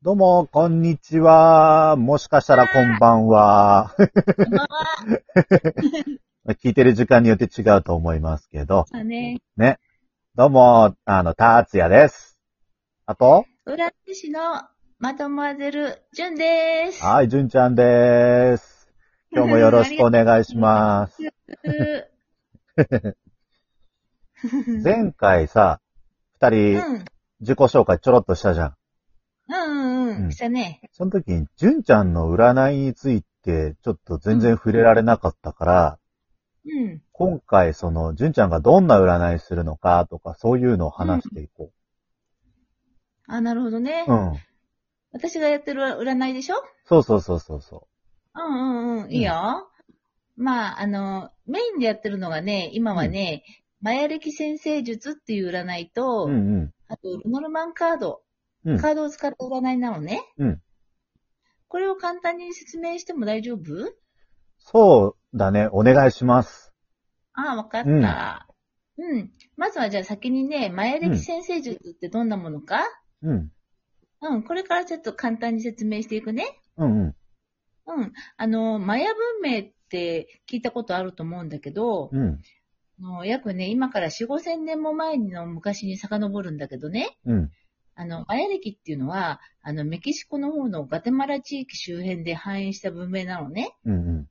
どうも、こんにちは。もしかしたらこんばんは。こんばんは。聞いてる時間によって違うと思いますけど。そうね。ね。どうも、あの、たつやです。あと？浦安市のマドモアゼル、ジュンです。はい、じゅんちゃんです。今日もよろしくお願いします。前回さ、二う人ん。自己紹介ちょろっとしたじゃんうんううんん。したね。その時に、じゅんちゃんの占いについて、ちょっと全然触れられなかったから、うん。今回、その、じゅんちゃんがどんな占いするのかとか、そういうのを話していこあ、なるほどね。う。うん。私がやってる占いでしょ？そうそうそうそうそうんうんうん。いいよ。まあ、あの、メインでやってるのがね、今はね、マヤ歴先生術っていう占いと、う。うんうん。あと、ルノルマンカード、うんカードを使った占いなのね。うんこれを簡単に説明しても大丈夫？そうだね。お願いします。ああ、わかった。うん。まずはじゃあ先にね、マヤ歴先生術ってどんなものか、うん。うん、これからちょっと簡単に説明していくね。うんうん。うん。あの、マヤ文明って聞いたことあると思うんだけど、うん。あの約ね、今から4、5千年も前の昔に遡るんだけどね、うん。あの、マヤ歴っていうのは、あの、メキシコの方のガテマラ地域周辺で繁栄した文明なのね。うんうん。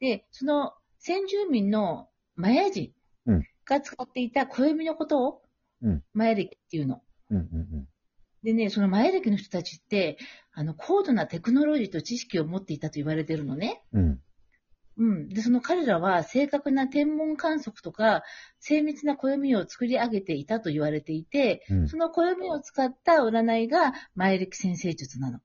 で、その先住民のマヤ人うんが使っていた暦のことを、うんマヤ歴っていうの。うんうんでね、そのマヤ歴の人たちって、あの、高度なテクノロジーと知識を持っていたと言われてるのね。うん。うん。で、その彼らは正確な天文観測とか、精密な暦を作り上げていたと言われていて、うん。その暦を使った占いがマヤ歴先生術なの。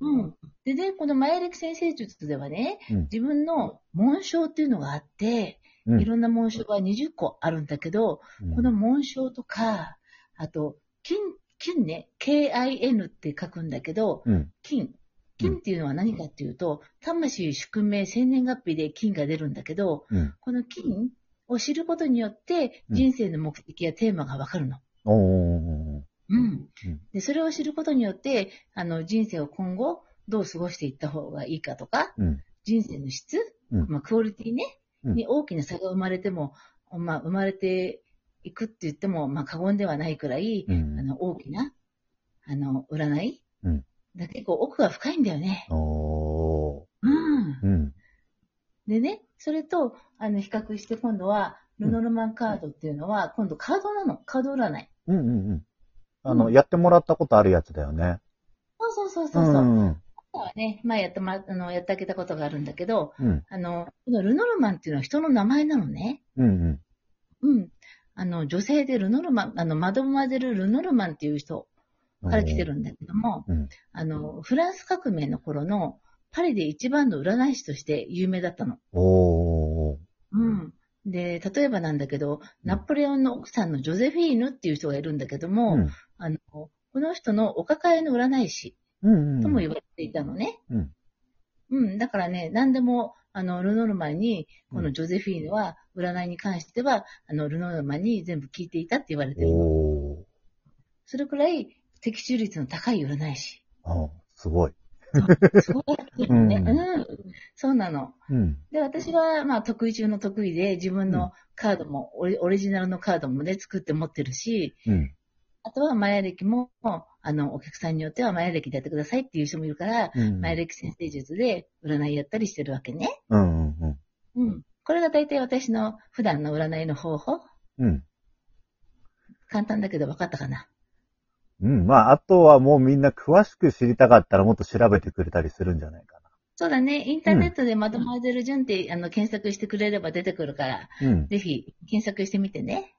うん。でね、このマヤ歴先生術ではね、うん自分の紋章っていうのがあって、うん。いろんな紋章が20個あるんだけど、この紋章とか、あと、金、金ね、K-I-N って書くんだけど、うん。金。金っていうのは何かっていうと、魂、宿命、生年月日で金が出るんだけど、うん。この金を知ることによって、うん人生の目的やテーマがわかるの。うん。で、それを知ることによって、あの、人生を今後、どう過ごしていった方がいいかとか、うん。人生の質、うんまあ、クオリティね、うんに大きな差が生まれても、まあ、生まれていくって言っても、まあ、過言ではないくらい、うんあの、大きな、あの、占い、うんだ結構奥が深いんだよね。おー。うん。うん。でね、それと、あの、比較して今度は、ルノルマンカードっていうのは、今度カードなの。カード占い。うんうんうん。あの、うんやってもらったことあるやつだよね。そうそうそうそうそう。ん。はね、前やってもらあの、やってあげたことがあるんだけど、うん。あの、このルノルマンっていうのは人の名前なのね。うんうん。うん。あの、女性でルノルマン、あの、マドモアゼル・ルノルマンっていう人から来てるんだけども、うん。あの、フランス革命の頃のパリで一番の占い師として有名だったの。おー。うん。で、例えばなんだけど、ナポレオンの奥さんのジョゼフィーヌっていう人がいるんだけども、うん。あの、この人のお抱えの占い師。とも言われていたのね。うん。うん。だからね、何でも、あの、ルノルマンに、このジョゼフィーヌは、占いに関しては、あの、ルノルマンに全部聞いていたって言われてるの。それくらい、的中率の高い占い師。あすごい。そうやってるね。うんうん。そうなの。うん。で、私は、まあ、得意中の得意で、自分のカードも、オリオリジナルのカードもね、作って持ってるし、うん。あとは、マヤ歴も、あの、お客さんによっては、マヤ歴でやってくださいっていう人もいるから、うん。マヤ歴先生術で占いやったりしてるわけね。うんうんうん。うん。これが大体私の普段の占いの方法。うん。簡単だけど分かったかな。うん。まあ、あとはもうみんな詳しく知りたかったらもっと調べてくれたりするんじゃないかそうだね。インターネットでマドモアゼルジュンって、あの検索してくれれば出てくるから、な。うん。ぜひ検索してみてね。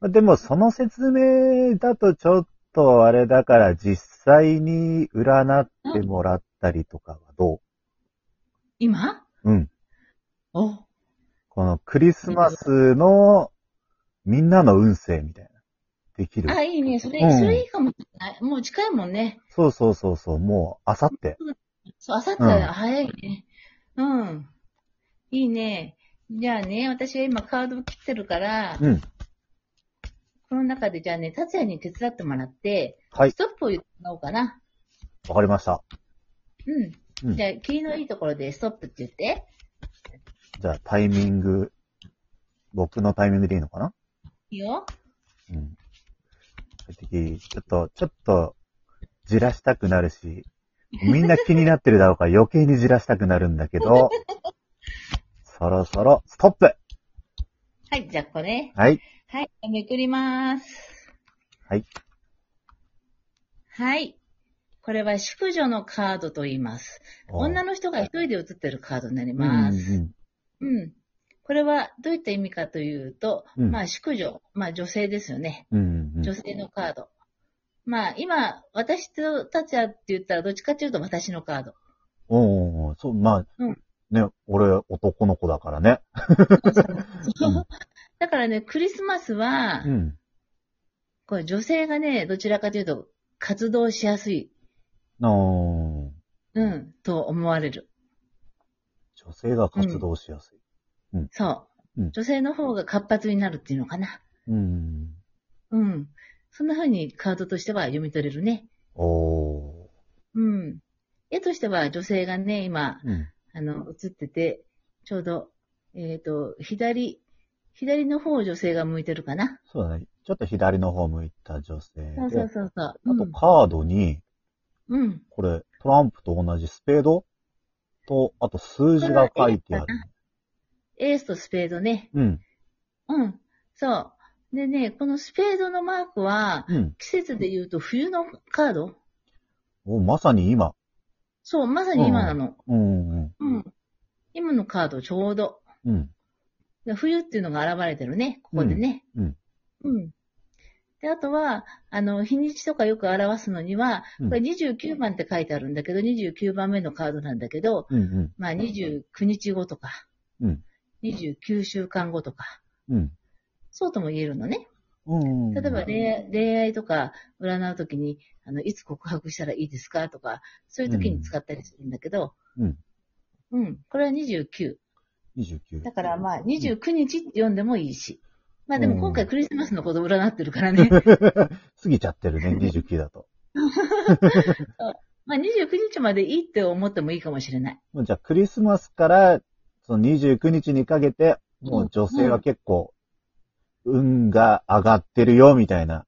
まあでも、その説明だとちょっとあれだから、実際に占ってもらったりとかはど今？ううん。お、このクリスマスのみんなの運勢みたいな。できる。あ、いいね。それ、うんそれいいかもしれない。もう近いもんね。そうそうそうそう、もう、あさって。そう、あさってうん早いね。うん。いいね。じゃあね、私は今カードを切ってるから、うん。この中でじゃあね、達也に手伝ってもらって、はいストップを言ってもらおうかな。わかりました。うん。うんじゃあ、霧のいいところでストップって言って。じゃあ、タイミング、僕のタイミングでいいのかな？いいよ。うん。正直ちょっと、ちょっと、じらしたくなるし、みんな気になってるだろうから余計にじらしたくなるんだけど、そろそろ、ストップはい、じゃあこれ。はい。はい、めくります。はい。はい。これは淑女のカードと言います。女の人が一人で写ってるカードになります。うんうん。これはどういった意味かというと、うんまあ、淑女、まあ、女性ですよね。うん。うんうん女性のカード。まあ、今、私と達也って言ったらどっちかっていうと私のカード。おおそう、まあ、うんね、俺男の子だからね。うん だからね、クリスマスは、うん。これ女性がね、どちらかというと活動しやすい、うん、と思われる。女性が活動しやすい。そう。うん女性の方が活発になるっていうのかな。うん。うん。そんな風にカードとしては読み取れるね。おーうん。絵としては女性がね、今、うん。あの、映ってて、ちょうど、えっ、と、左、左の方を女性が向いてるかな。そうだね。ちょっと左の方向いた女性で。そうそうそうそう。あとカードに、うん。うん。これ、トランプと同じスペードと、あと数字が書いてある。エースとスペードね。うん。うん。そう。でね、このスペードのマークは、うん。季節で言うと冬のカード？おまさに今。そう、まさに今なの。うんうん。うん。今のカードちょうど。うん。で冬っていうのが現れてるね、ここでね。うん。うん。で、あとは、あの、日にちとかよく表すのには、うんこれ29番って書いてあるんだけど、29番目のカードなんだけど、うんうん。まあ29日後とか、うん。29週間後とか、うん。そうとも言えるのね。うん。例えば恋愛恋愛とか占うときに、あの、いつ告白したらいいですかとか、そういう時に使ったりするんだけど、うん。うん。これは29。29。だからまあ、29日って読んでもいいし。まあでも今回うんクリスマスのこと占ってるからね。過ぎちゃってるね、29だと。まあ29日までいいって思ってもいいかもしれない。もうじゃあクリスマスから、その29日にかけて、もう女性は結構、運が上がってるよ、みたいな。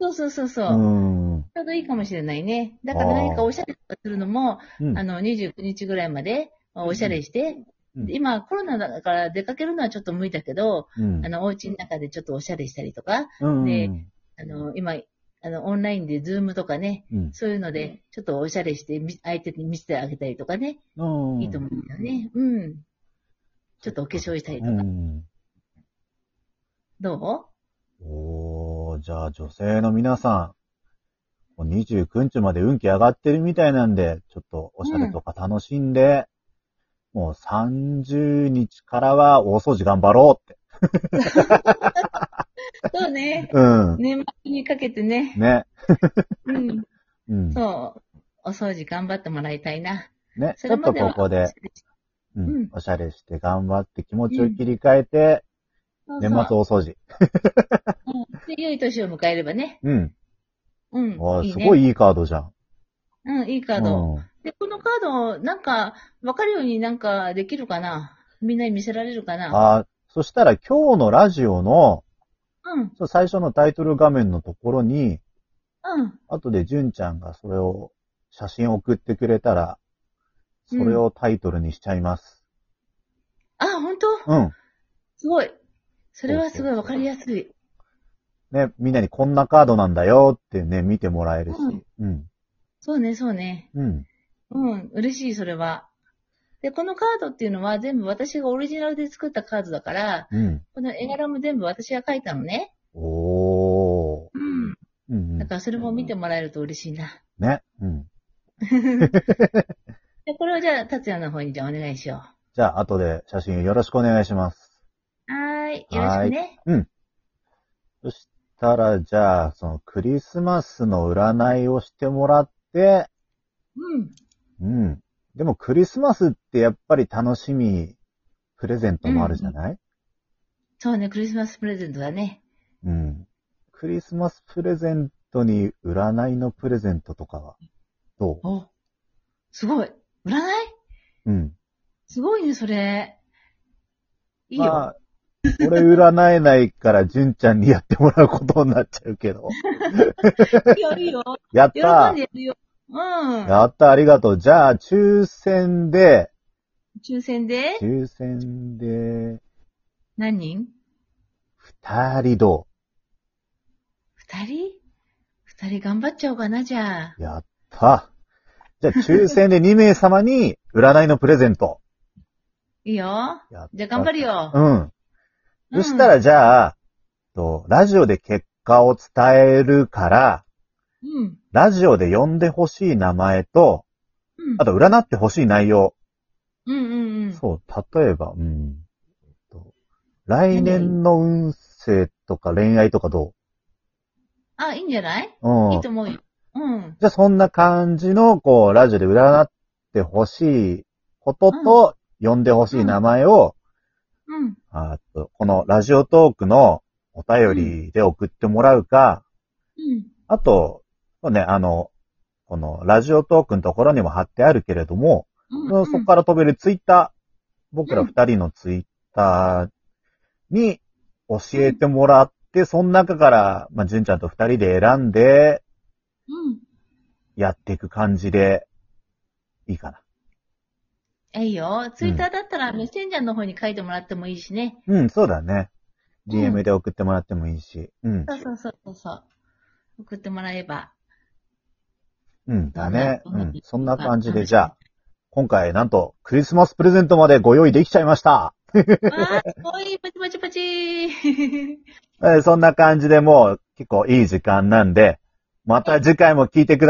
そうそうそうそうう。ん。ちょうどいいかもしれないね。だから何かおしゃれとかするのも、うんあの、29日ぐらいまでまあおしゃれして、うんで今コロナだから出かけるのはちょっと無理だけど、うんあの、お家の中でちょっとおしゃれしたりとか、うん。であの、今、あの、オンラインでズームとかね、うん。そういうので、ちょっとおしゃれして、み相手に見せてあげたりとかね、うん。いいと思うんだよね。うん。ちょっとお化粧したりとか。うん。どおー、じゃあ女性の皆さん、もう29日まで運気上がってるみたいなんで、ちょっとおしゃれとか楽しんで、もう30日からは大掃除頑張ろうって。うそうね。うん。年末にかけてね。ね。うん。うん。そう。お掃除頑張ってもらいたいな。ね。そちょっとここで、ううんん、おしゃれして頑張って気持ちを切り替えて、年末大掃除。うんで、良い年を迎えればね。うん。うん。わあ、すごいいいカードじゃん。うん、いいカード。うんで、このカード、なんか、わかるようになんかできるかな？みんなに見せられるかな？あそしたら今日のラジオの、うん、最初のタイトル画面のところに、うん。後で純ちゃんがそれを写真送ってくれたら、それをタイトルにしちゃいます。あ、本当？うん。すごい。それはすごいわかりやすい。ね、みんなにこんなカードなんだよってね、見てもらえるし。うん。そうね、そうね。うん。うん、嬉しい、それは。で、このカードっていうのは全部私がオリジナルで作ったカードだから、うん。この絵柄も全部私が描いたのね。おー。うん。うんうんだからそれも見てもらえると嬉しいな。ね。うん。れをじゃあ、達也の方にじゃあお願いしよじゃあ、後で写真よろしくお願いします。う。はーい。よろしくね。そしたら、じゃあ、そのクリスマスの占いをしてもらって、うん。うん。でもクリスマスってやっぱり楽しみ、プレゼントもあるじゃない、そうね、クリスマスプレゼントだね。うん、クリスマスプレゼントに占いのプレゼントとかは、どう？お、すごい。占い？うん。すごいね、それ。いいよ。まあ、俺占えないから、純ちゃんにやってもらうことになっちゃうけど。いいよ、いいよ。喜やったんでやるよ。うん。やった、ありがとう。じゃあ、抽選で、抽選で？抽選で、何人？二人ど二人？二人頑張っちゃおうかな、じゃあ。うやった。じゃあ、抽選で2名様に占いのプレゼント。いいよ。じゃあ頑張るよ。うん。うんそしたら、じゃあ、と、ラジオで結果を伝えるから、うん。ラジオで呼んでほしい名前と、うん。あと占ってほしい内容。うんうんうん。そう、例えば、うん。と来年の運勢とか恋愛とかどあ、いいんじゃない？ううん。いいと思うよ。うん。じゃあそんな感じの、こう、ラジオで占ってほしいことと、呼んでほしい名前を、うん。あとこのラジオトークのお便りで送ってもらうか、うん。あと、そうね、あの、このラジオトークのところにも貼ってあるけれども、うん。そこから飛べるツイッター、僕ら二人のツイッターに教えてもらって、その中から、まあ、純ちゃんと二人で選んで、うん。やっていく感じで、いいかな。いいよ。ツイッターだったらメッセンジャーの方に書いてもらってもいいしね。うん、そうだね。うん DM で送ってもらってもいいし。うん。そうそうそうそうそう。送ってもらえば。うん、だね。どんん。そんな感じで、うんじゃあ、今回なんとクリスマスプレゼントまでご用意できちゃいました。わー、すごい、パチパチパチ ー。えーそんな感じでもう結構いい時間なんで、また次回も聞いてください。